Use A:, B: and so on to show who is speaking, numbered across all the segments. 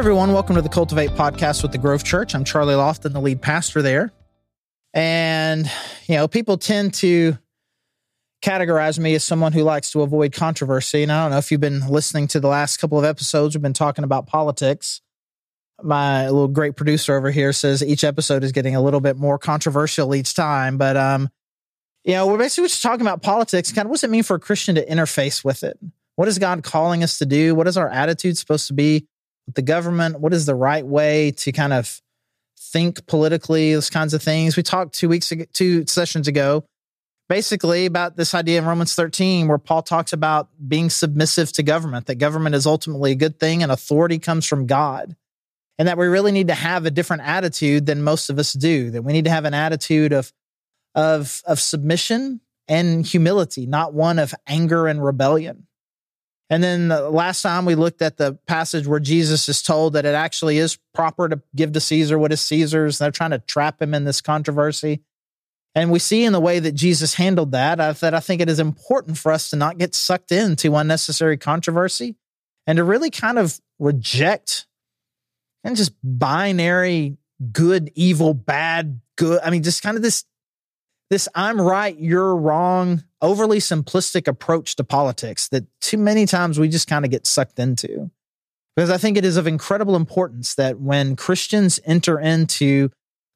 A: everyone. Welcome to the Cultivate podcast with the Grove Church. I'm Charlie Lofton, the lead pastor there. And, you know, people tend to categorize me as someone who likes to avoid controversy. And I don't know if you've been listening to the last couple of episodes, we've been talking about politics. My little great producer over here says each episode is getting a little bit more controversial each time. But, um, you know, we're basically just talking about politics. Kind of what does it mean for a Christian to interface with it? What is God calling us to do? What is our attitude supposed to be with the government? What is the right way to kind of think politically? Those kinds of things. We talked two weeks ago, two sessions ago, basically about this idea in Romans 13, where Paul talks about being submissive to government, that government is ultimately a good thing and authority comes from God. And that we really need to have a different attitude than most of us do, that we need to have an attitude of, of, of submission and humility, not one of anger and rebellion. And then the last time we looked at the passage where Jesus is told that it actually is proper to give to Caesar what is Caesar's. They're trying to trap him in this controversy. And we see in the way that Jesus handled that, that I think it is important for us to not get sucked into unnecessary controversy and to really kind of reject and just binary good, evil, bad, good. I mean, just kind of this this I'm right, you're wrong, overly simplistic approach to politics that too many times we just kind of get sucked into. Because I think it is of incredible importance that when Christians enter into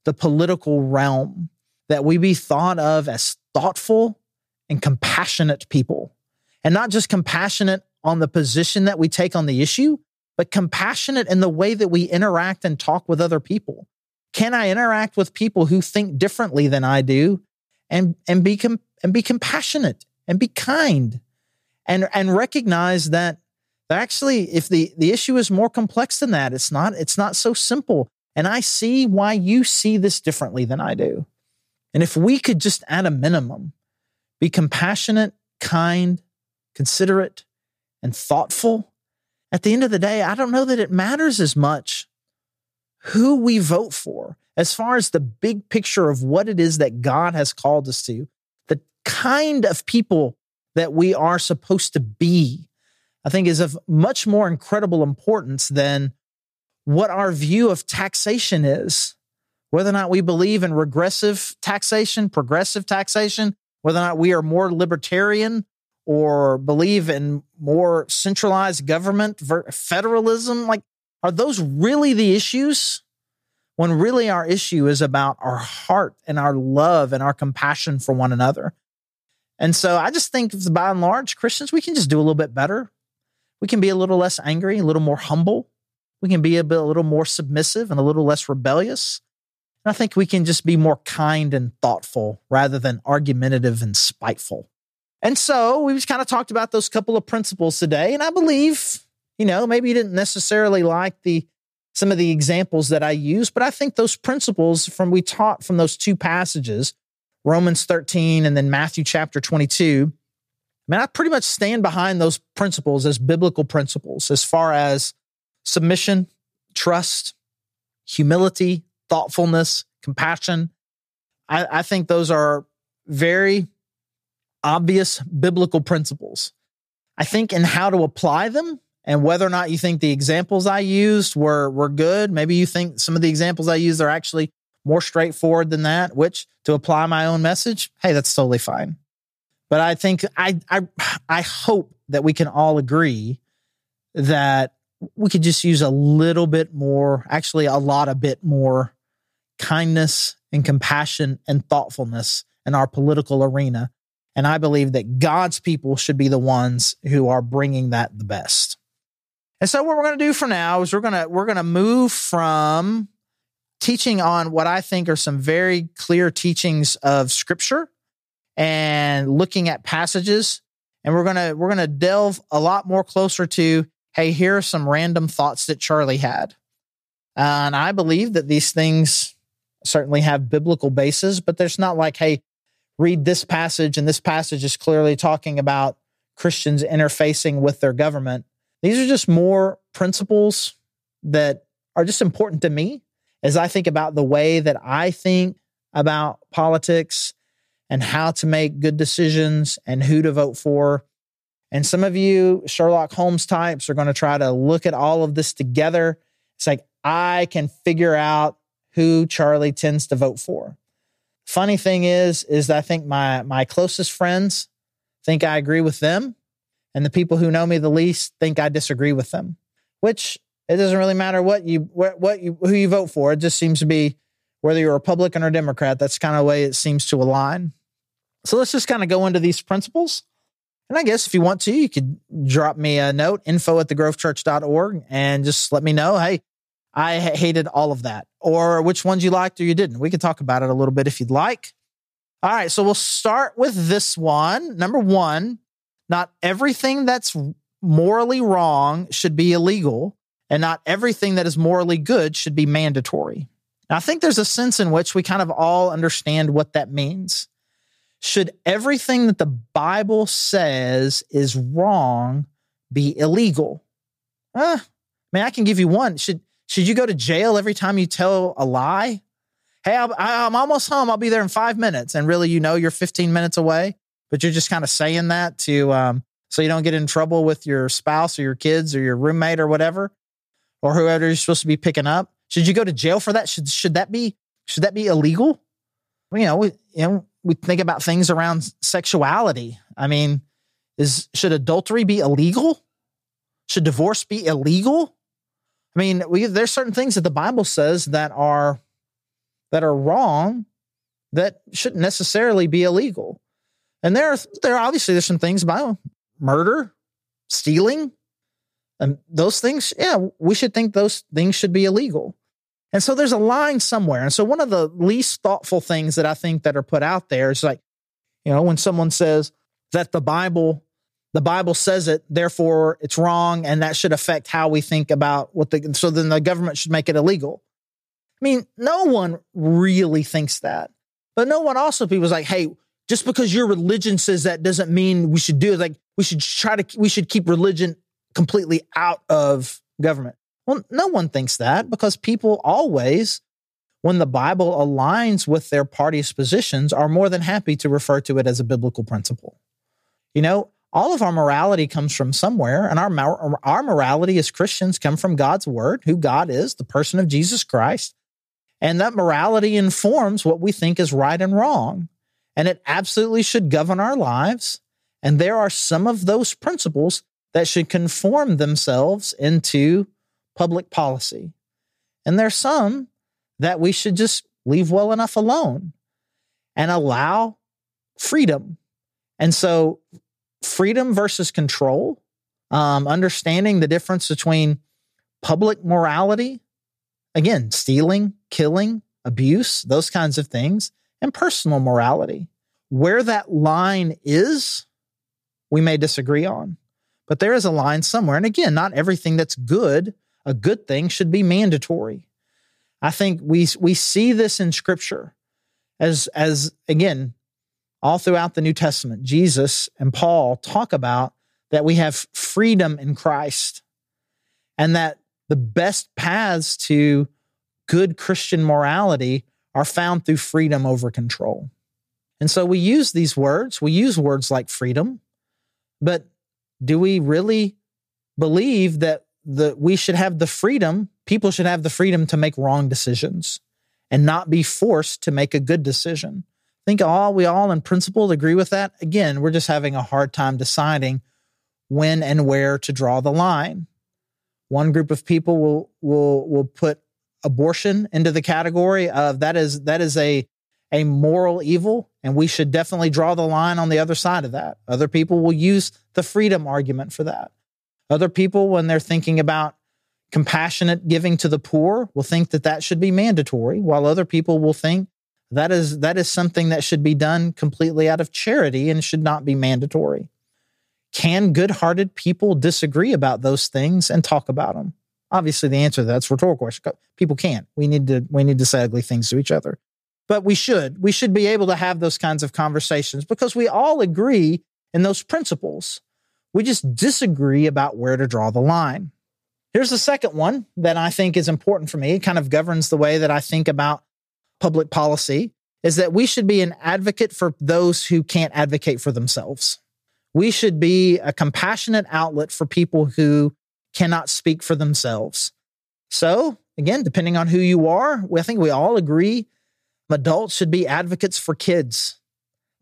A: the political realm, that we be thought of as thoughtful and compassionate people. And not just compassionate on the position that we take on the issue, but compassionate in the way that we interact and talk with other people. Can I interact with people who think differently than I do and and be and be compassionate and be kind and and recognize that actually if the the issue is more complex than that it's not it's not so simple. And i see why you see this differently than i do. And if we could just at a minimum be compassionate kind considerate and thoughtful at the end of the day i don't know that it matters as much who we vote for as far as the big picture of what it is that God has called us to, kind of people that we are supposed to be, I think is of much more incredible importance than what our view of taxation is. Whether or not we believe in regressive taxation, progressive taxation, whether or not we are more libertarian or believe in more centralized government, federalism, like, are those really the issues? when really our issue is about our heart and our love and our compassion for one another. And so I just think by and large, Christians, we can just do a little bit better. We can be a little less angry, a little more humble. We can be a, bit, a little more submissive and a little less rebellious. And I think we can just be more kind and thoughtful rather than argumentative and spiteful. And so we've kind of talked about those couple of principles today. And I believe, you know, maybe you didn't necessarily like the some of the examples that I use, but I think those principles from we taught from those two passages, Romans 13 and then Matthew chapter 22, I mean, I pretty much stand behind those principles as biblical principles as far as submission, trust, humility, thoughtfulness, compassion. I, I think those are very obvious biblical principles. I think in how to apply them, and whether or not you think the examples I used were were good, maybe you think some of the examples I used are actually more straightforward than that, which to apply my own message, hey, that's totally fine. But I think I I I hope that we can all agree that we could just use a little bit more, actually a lot a bit more kindness and compassion and thoughtfulness in our political arena. And I believe that God's people should be the ones who are bringing that the best. And so what we're going to do for now is we're going to we're going to move from teaching on what I think are some very clear teachings of scripture and looking at passages. And we're going to we're going to delve a lot more closer to hey here are some random thoughts that Charlie had. Uh, and I believe that these things certainly have biblical basis, but there's not like hey read this passage and this passage is clearly talking about Christians interfacing with their government. These are just more principles that are just important to me as I think about the way that I think about politics and how to make good decisions and who to vote for. And some of you Sherlock Holmes types are going to try to look at all of this together It's like I can figure out who Charlie tends to vote for. Funny thing is, is I think my my closest friends think I agree with them, and the people who know me the least think I disagree with them. Which it doesn't really matter what you what, what you who you vote for. It just seems to be whether you're a Republican or Democrat. That's kind of the way it seems to align. So let's just kind of go into these principles. And I guess if you want to, you could drop me a note, info at thegrovechurch.org, and just let me know, hey, I hated all of that, or which ones you liked or you didn't. We could talk about it a little bit if you'd like. All right, so we'll start with this one. Number one, not everything that's morally wrong should be illegal, and not everything that is morally good should be mandatory. Now, I think there's a sense in which we kind of all understand what that means. Should everything that the Bible says is wrong be illegal? Uh, I mean, I can give you one. Should should you go to jail every time you tell a lie? Hey, I'm, I'm almost home. I'll be there in five minutes. And really, you know, you're 15 minutes away, but you're just kind of saying that to, um, so you don't get in trouble with your spouse or your kids or your roommate or whatever, or whoever you're supposed to be picking up. Should you go to jail for that? Should, should that be, should that be illegal? You know, we, you know, we think about things around sexuality. I mean, is, should adultery be illegal? Should divorce be illegal? I mean, we, there's certain things that the Bible says that are that are wrong that shouldn't necessarily be illegal. And there are there are obviously there's some things about murder, stealing, and those things, yeah, we should think those things should be illegal. And so there's a line somewhere. And so one of the least thoughtful things that I think that are put out there is like, you know, when someone says that the Bible the Bible says it, therefore it's wrong, and that should affect how we think about what the so then the government should make it illegal. I mean, no one really thinks that. But no one also people's like, hey, just because your religion says that doesn't mean we should do it. Like we should try to we should keep religion completely out of government. Well, no one thinks that because people always, when the Bible aligns with their party's positions, are more than happy to refer to it as a biblical principle. You know, all of our morality comes from somewhere, and our, our morality as Christians come from God's word, who God is, the person of Jesus Christ. And that morality informs what we think is right and wrong. And it absolutely should govern our lives. And there are some of those principles that should conform themselves into public policy. And there's some that we should just leave well enough alone and allow freedom. And so freedom versus control, um, understanding the difference between public morality, again, stealing, killing, abuse, those kinds of things, and personal morality. Where that line is, we may disagree on, but there is a line somewhere. And again, not everything that's good, a good thing, should be mandatory. I think we we see this in Scripture as as again all throughout the New Testament, Jesus and Paul talk about that we have freedom in Christ and that the best paths to good Christian morality are found through freedom over control. And so we use these words, we use words like freedom, but do we really believe that the we should have the freedom, people should have the freedom to make wrong decisions and not be forced to make a good decision? think all we all in principle agree with that. Again, we're just having a hard time deciding when and where to draw the line. One group of people will will will put abortion into the category of that is that is a a moral evil and we should definitely draw the line on the other side of that. Other people will use the freedom argument for that. Other people when they're thinking about compassionate giving to the poor will think that that should be mandatory while other people will think that is that is something that should be done completely out of charity and should not be mandatory. Can good-hearted people disagree about those things and talk about them? Obviously, the answer to that's rhetorical question. People can't. We need to we need to say ugly things to each other. But we should. We should be able to have those kinds of conversations because we all agree in those principles. We just disagree about where to draw the line. Here's the second one that I think is important for me. It kind of governs the way that I think about public policy is that we should be an advocate for those who can't advocate for themselves. We should be a compassionate outlet for people who cannot speak for themselves. So, again, depending on who you are, I think we all agree adults should be advocates for kids.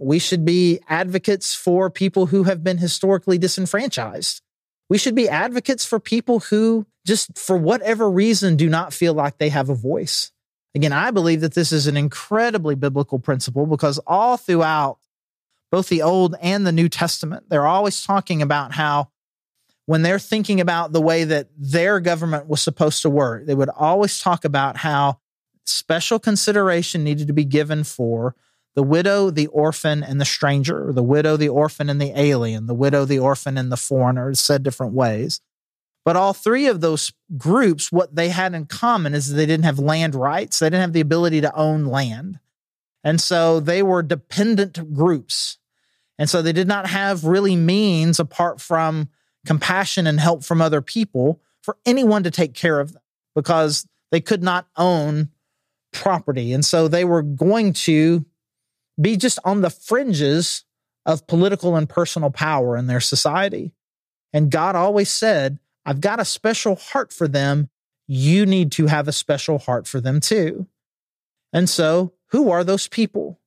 A: We should be advocates for people who have been historically disenfranchised. We should be advocates for people who just, for whatever reason, do not feel like they have a voice. Again, I believe that this is an incredibly biblical principle because all throughout both the Old and the New Testament, they're always talking about how when they're thinking about the way that their government was supposed to work, they would always talk about how special consideration needed to be given for the widow, the orphan, and the stranger, the widow, the orphan, and the alien, the widow, the orphan, and the foreigner, said different ways. But all three of those groups, what they had in common is they didn't have land rights. They didn't have the ability to own land. And so they were dependent groups. And so they did not have really means apart from compassion and help from other people for anyone to take care of them because they could not own property. And so they were going to be just on the fringes of political and personal power in their society. And God always said, I've got a special heart for them. You need to have a special heart for them too. And so, who are those people?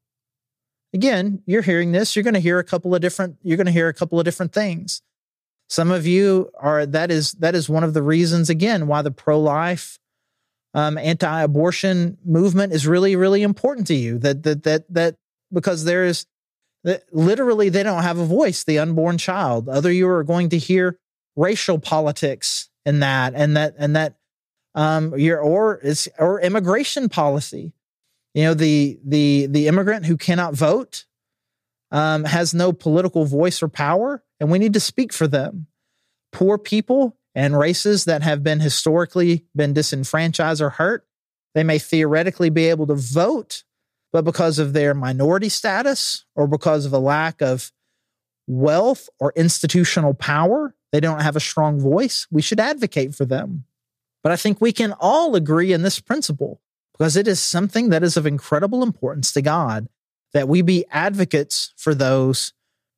A: Again, you're hearing this, you're going to hear a couple of different you're going to hear a couple of different things. Some of you are that is that is one of the reasons again why the pro-life um, anti-abortion movement is really really important to you that that that that because there is literally they don't have a voice the unborn child. Other you are going to hear racial politics in that and that and that um your or it's or immigration policy. You know the the the immigrant who cannot vote um has no political voice or power and we need to speak for them. Poor people and races that have been historically been disenfranchised or hurt they may theoretically be able to vote but because of their minority status or because of a lack of wealth or institutional power, they don't have a strong voice. We should advocate for them. But I think we can all agree in this principle because it is something that is of incredible importance to God that we be advocates for those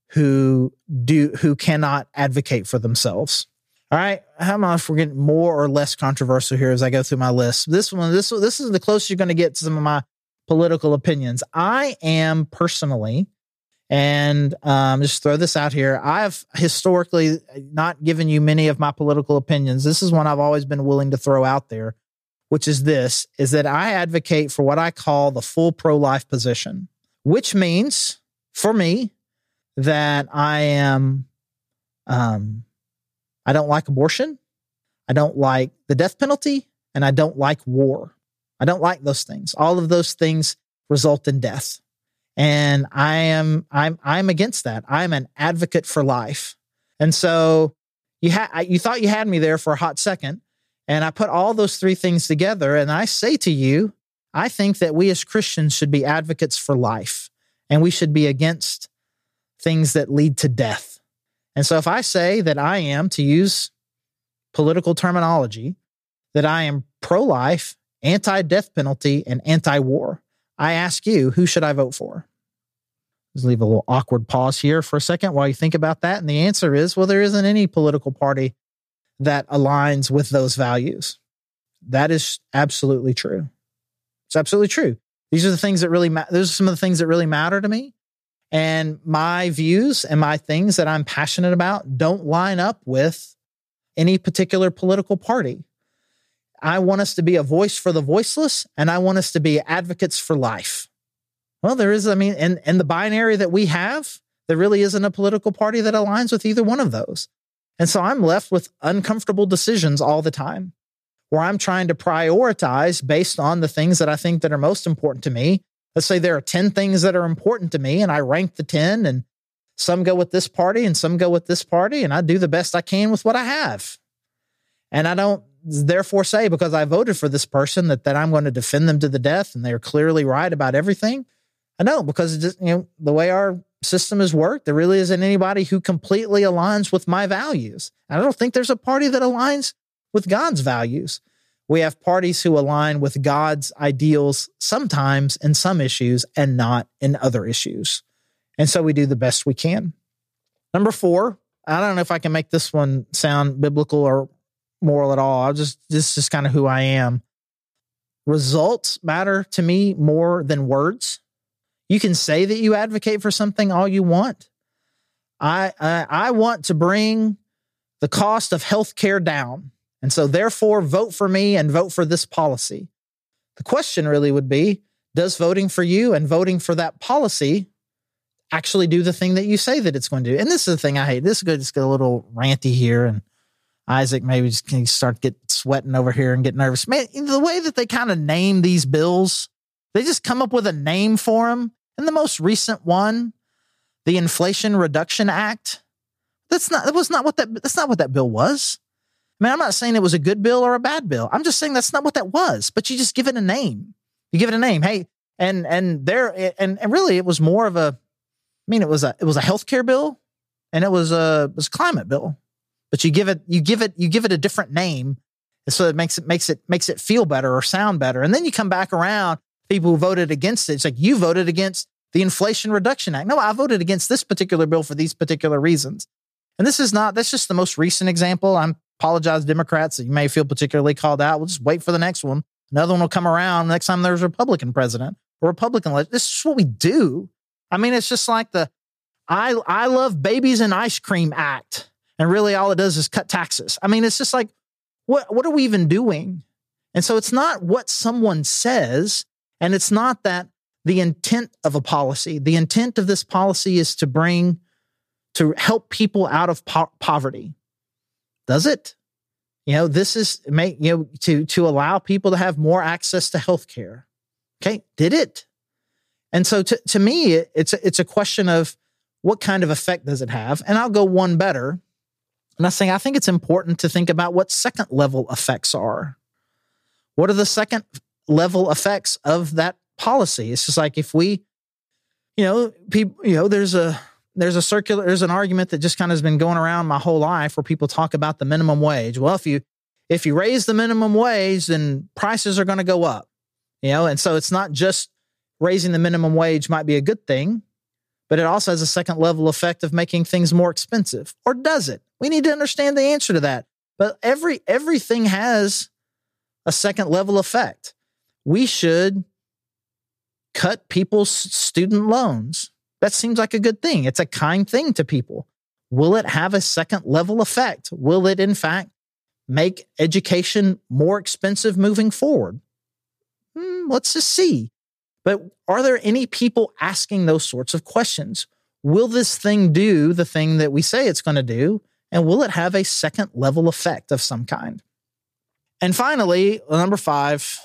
A: who do who cannot advocate for themselves. All right, how much we're getting more or less controversial here as I go through my list? This one, this this is the closest you're going to get to some of my political opinions. I am personally, and um, just throw this out here, I've historically not given you many of my political opinions. This is one I've always been willing to throw out there, which is this is that I advocate for what I call the full pro-life position, which means for me that I am um I don't like abortion, I don't like the death penalty, and I don't like war. I don't like those things. All of those things result in death. And I am I'm I'm against that. I'm an advocate for life. And so you had you thought you had me there for a hot second, and I put all those three things together and I say to you, I think that we as Christians should be advocates for life and we should be against things that lead to death. And so if I say that I am to use political terminology that I am pro life anti death penalty, and anti war. I ask you, who should I vote for? Let's leave a little awkward pause here for a second while you think about that. And the answer is well, there isn't any political party that aligns with those values. That is absolutely true. It's absolutely true. These are the things that really matter. Those are some of the things that really matter to me. And my views and my things that I'm passionate about don't line up with any particular political party. I want us to be a voice for the voiceless, and I want us to be advocates for life. Well, there is, I mean, in, in the binary that we have, there really isn't a political party that aligns with either one of those. And so I'm left with uncomfortable decisions all the time where I'm trying to prioritize based on the things that I think that are most important to me. Let's say there are 10 things that are important to me and I rank the 10 and some go with this party and some go with this party and I do the best I can with what I have. And I don't therefore say because I voted for this person that, that I'm going to defend them to the death and they're clearly right about everything. I know because just, you know the way our system has worked, there really isn't anybody who completely aligns with my values. And I don't think there's a party that aligns with God's values. We have parties who align with God's ideals sometimes in some issues and not in other issues. And so we do the best we can. Number four, I don't know if I can make this one sound biblical or moral at all. I just this is kind of who I am. Results matter to me more than words. You can say that you advocate for something all you want. I I, I want to bring the cost of health care down. And so therefore vote for me and vote for this policy. The question really would be, does voting for you and voting for that policy actually do the thing that you say that it's going to do? And this is the thing I hate. This is good. Just get a little ranty here and Isaac maybe just can start get sweating over here and get nervous. Man, the way that they kind of name these bills, they just come up with a name for them. And the most recent one, the Inflation Reduction Act, that's not that was not what that that's not what that bill was. I mean, I'm not saying it was a good bill or a bad bill. I'm just saying that's not what that was. But you just give it a name. You give it a name. Hey, and and there and and really it was more of a I mean, it was a it was a healthcare bill and it was a it was a climate bill but you give it you give it you give it a different name. So it makes it makes it makes it feel better or sound better. And then you come back around people who voted against it it's like you voted against the inflation reduction act. No i voted against this particular bill for these particular reasons. And this is not that's just the most recent example. I apologize democrats you may feel particularly called out. We'll just wait for the next one. Another one will come around next time there's a republican president or republican this is what we do. I mean it's just like the i i love babies and ice cream act and really all it does is cut taxes. I mean, it's just like, what, what are we even doing? And so it's not what someone says, and it's not that the intent of a policy. The intent of this policy is to bring, to help people out of po- poverty. Does it? You know, this is make you know to to allow people to have more access to health care. Okay, did it? And so to to me, it's a, it's a question of what kind of effect does it have? And I'll go one better. And I saying I think it's important to think about what second level effects are. What are the second level effects of that policy? It's just like if we, you know, people, you know, there's a there's a circular there's an argument that just kind of has been going around my whole life where people talk about the minimum wage. Well, if you if you raise the minimum wage, then prices are going to go up. You know, and so it's not just raising the minimum wage might be a good thing but it also has a second level effect of making things more expensive. Or does it? We need to understand the answer to that. But every everything has a second level effect. We should cut people's student loans. That seems like a good thing. It's a kind thing to people. Will it have a second level effect? Will it, in fact, make education more expensive moving forward? Hmm, let's just see. But are there any people asking those sorts of questions? Will this thing do the thing that we say it's going to do? And will it have a second level effect of some kind? And finally, number five,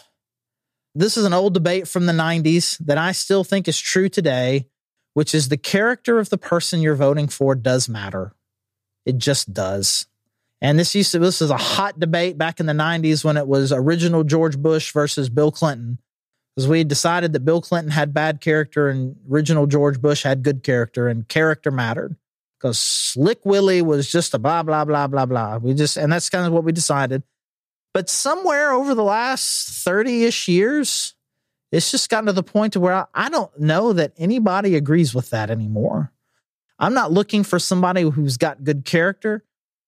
A: this is an old debate from the 90s that I still think is true today, which is the character of the person you're voting for does matter. It just does. And this used to, this is a hot debate back in the 90s when it was original George Bush versus Bill Clinton because we decided that Bill Clinton had bad character and original George Bush had good character, and character mattered. Because Slick Willie was just a blah blah blah blah blah. We just and that's kind of what we decided. But somewhere over the last thirty ish years, it's just gotten to the point to where I, I don't know that anybody agrees with that anymore. I'm not looking for somebody who's got good character.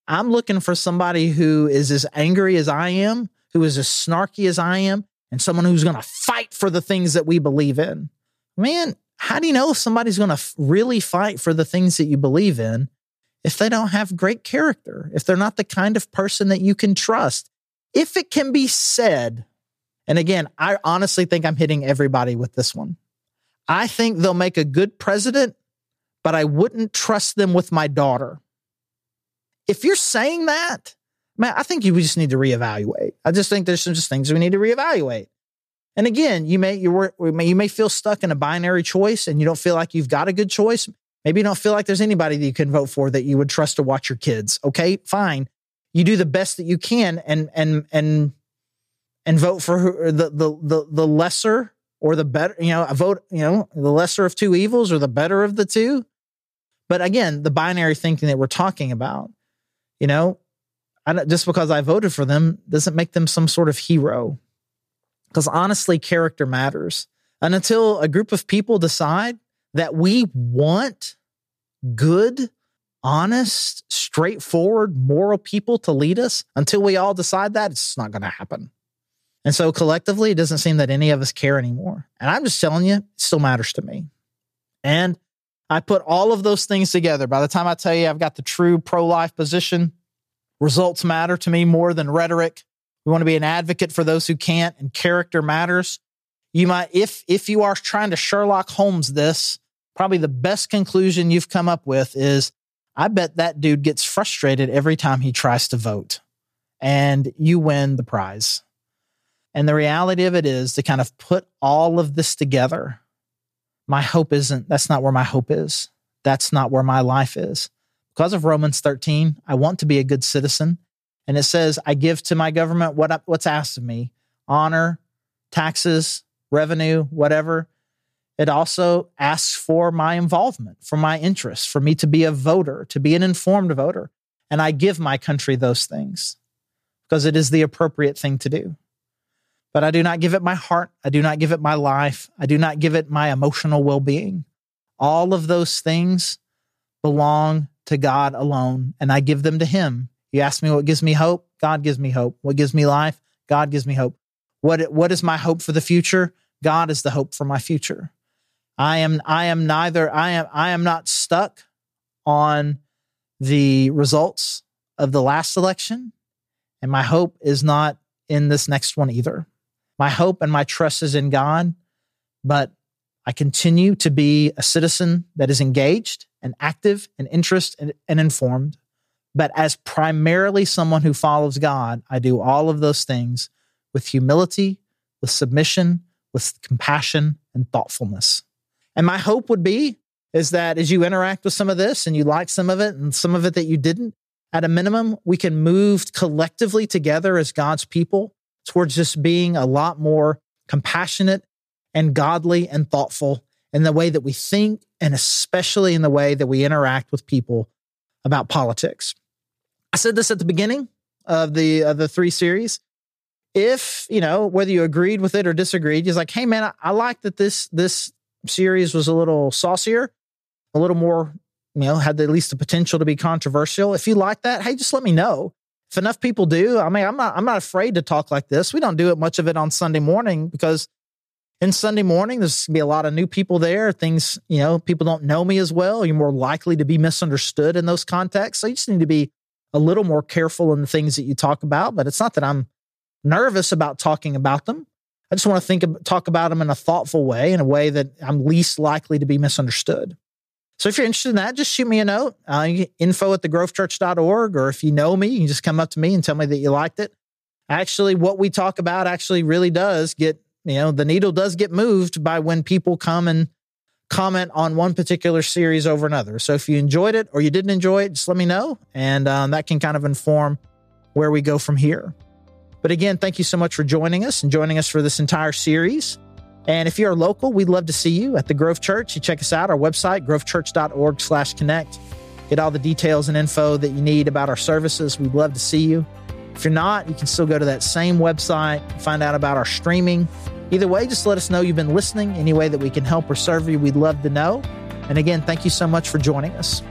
A: I'm looking for somebody who is as angry as I am, who is as snarky as I am, and someone who's going to fight for the things that we believe in. Man, how do you know if somebody's going to really fight for the things that you believe in if they don't have great character, if they're not the kind of person that you can trust? If it can be said, and again, I honestly think I'm hitting everybody with this one. I think they'll make a good president, but I wouldn't trust them with my daughter. If you're saying that, man, I think you just need to reevaluate. I just think there's some just things we need to reevaluate. And again, you may you you may feel stuck in a binary choice, and you don't feel like you've got a good choice. Maybe you don't feel like there's anybody that you can vote for that you would trust to watch your kids. Okay, fine. You do the best that you can, and and and and vote for the the the, the lesser or the better. You know, vote. You know, the lesser of two evils or the better of the two. But again, the binary thinking that we're talking about, you know, just because I voted for them doesn't make them some sort of hero. Because honestly, character matters. And until a group of people decide that we want good, honest, straightforward, moral people to lead us until we all decide that it's not going to happen. And so collectively, it doesn't seem that any of us care anymore. And I'm just telling you, it still matters to me. And I put all of those things together. By the time I tell you I've got the true pro life position, results matter to me more than rhetoric. We want to be an advocate for those who can't, and character matters. You might, if if you are trying to Sherlock Holmes this, probably the best conclusion you've come up with is I bet that dude gets frustrated every time he tries to vote and you win the prize. And the reality of it is to kind of put all of this together. My hope isn't, that's not where my hope is. That's not where my life is. Because of Romans 13, I want to be a good citizen. And it says, I give to my government what, what's asked of me honor, taxes, revenue, whatever. It also asks for my involvement, for my interest, for me to be a voter, to be an informed voter. And I give my country those things because it is the appropriate thing to do. But I do not give it my heart. I do not give it my life. I do not give it my emotional well being. All of those things belong to God alone, and I give them to Him. You ask me what gives me hope? God gives me hope. What gives me life? God gives me hope. What, what is my hope for the future? God is the hope for my future. I am I am neither I am I am not stuck on the results of the last election and my hope is not in this next one either. My hope and my trust is in God, but I continue to be a citizen that is engaged and active and interested and, and informed. But as primarily someone who follows God, I do all of those things with humility, with submission, with compassion and thoughtfulness. And my hope would be is that as you interact with some of this and you like some of it and some of it that you didn't, at a minimum, we can move collectively together as God's people towards just being a lot more compassionate and godly and thoughtful in the way that we think and especially in the way that we interact with people about politics. I said this at the beginning of the of the three series. If, you know, whether you agreed with it or disagreed, he's like, hey man, I, I like that this this series was a little saucier, a little more, you know, had at least the potential to be controversial. If you like that, hey, just let me know. If enough people do, I mean, I'm not, I'm not afraid to talk like this. We don't do it much of it on Sunday morning because in Sunday morning, there's gonna be a lot of new people there. Things, you know, people don't know me as well. You're more likely to be misunderstood in those contexts. So you just need to be a little more careful in the things that you talk about. But it's not that I'm nervous about talking about them. I just want to think talk about them in a thoughtful way, in a way that I'm least likely to be misunderstood. So if you're interested in that, just shoot me a note, uh, info at thegrovechurch.org, or if you know me, you can just come up to me and tell me that you liked it. Actually, what we talk about actually really does get, you know, the needle does get moved by when people come and comment on one particular series over another. So if you enjoyed it or you didn't enjoy it, just let me know. And um, that can kind of inform where we go from here. But again, thank you so much for joining us and joining us for this entire series. And if you're local, we'd love to see you at the Grove Church. You check us out, our website, grovechurch.org slash connect. Get all the details and info that you need about our services. We'd love to see you. If you're not, you can still go to that same website, find out about our streaming. Either way, just let us know you've been listening. Any way that we can help or serve you, we'd love to know. And again, thank you so much for joining us.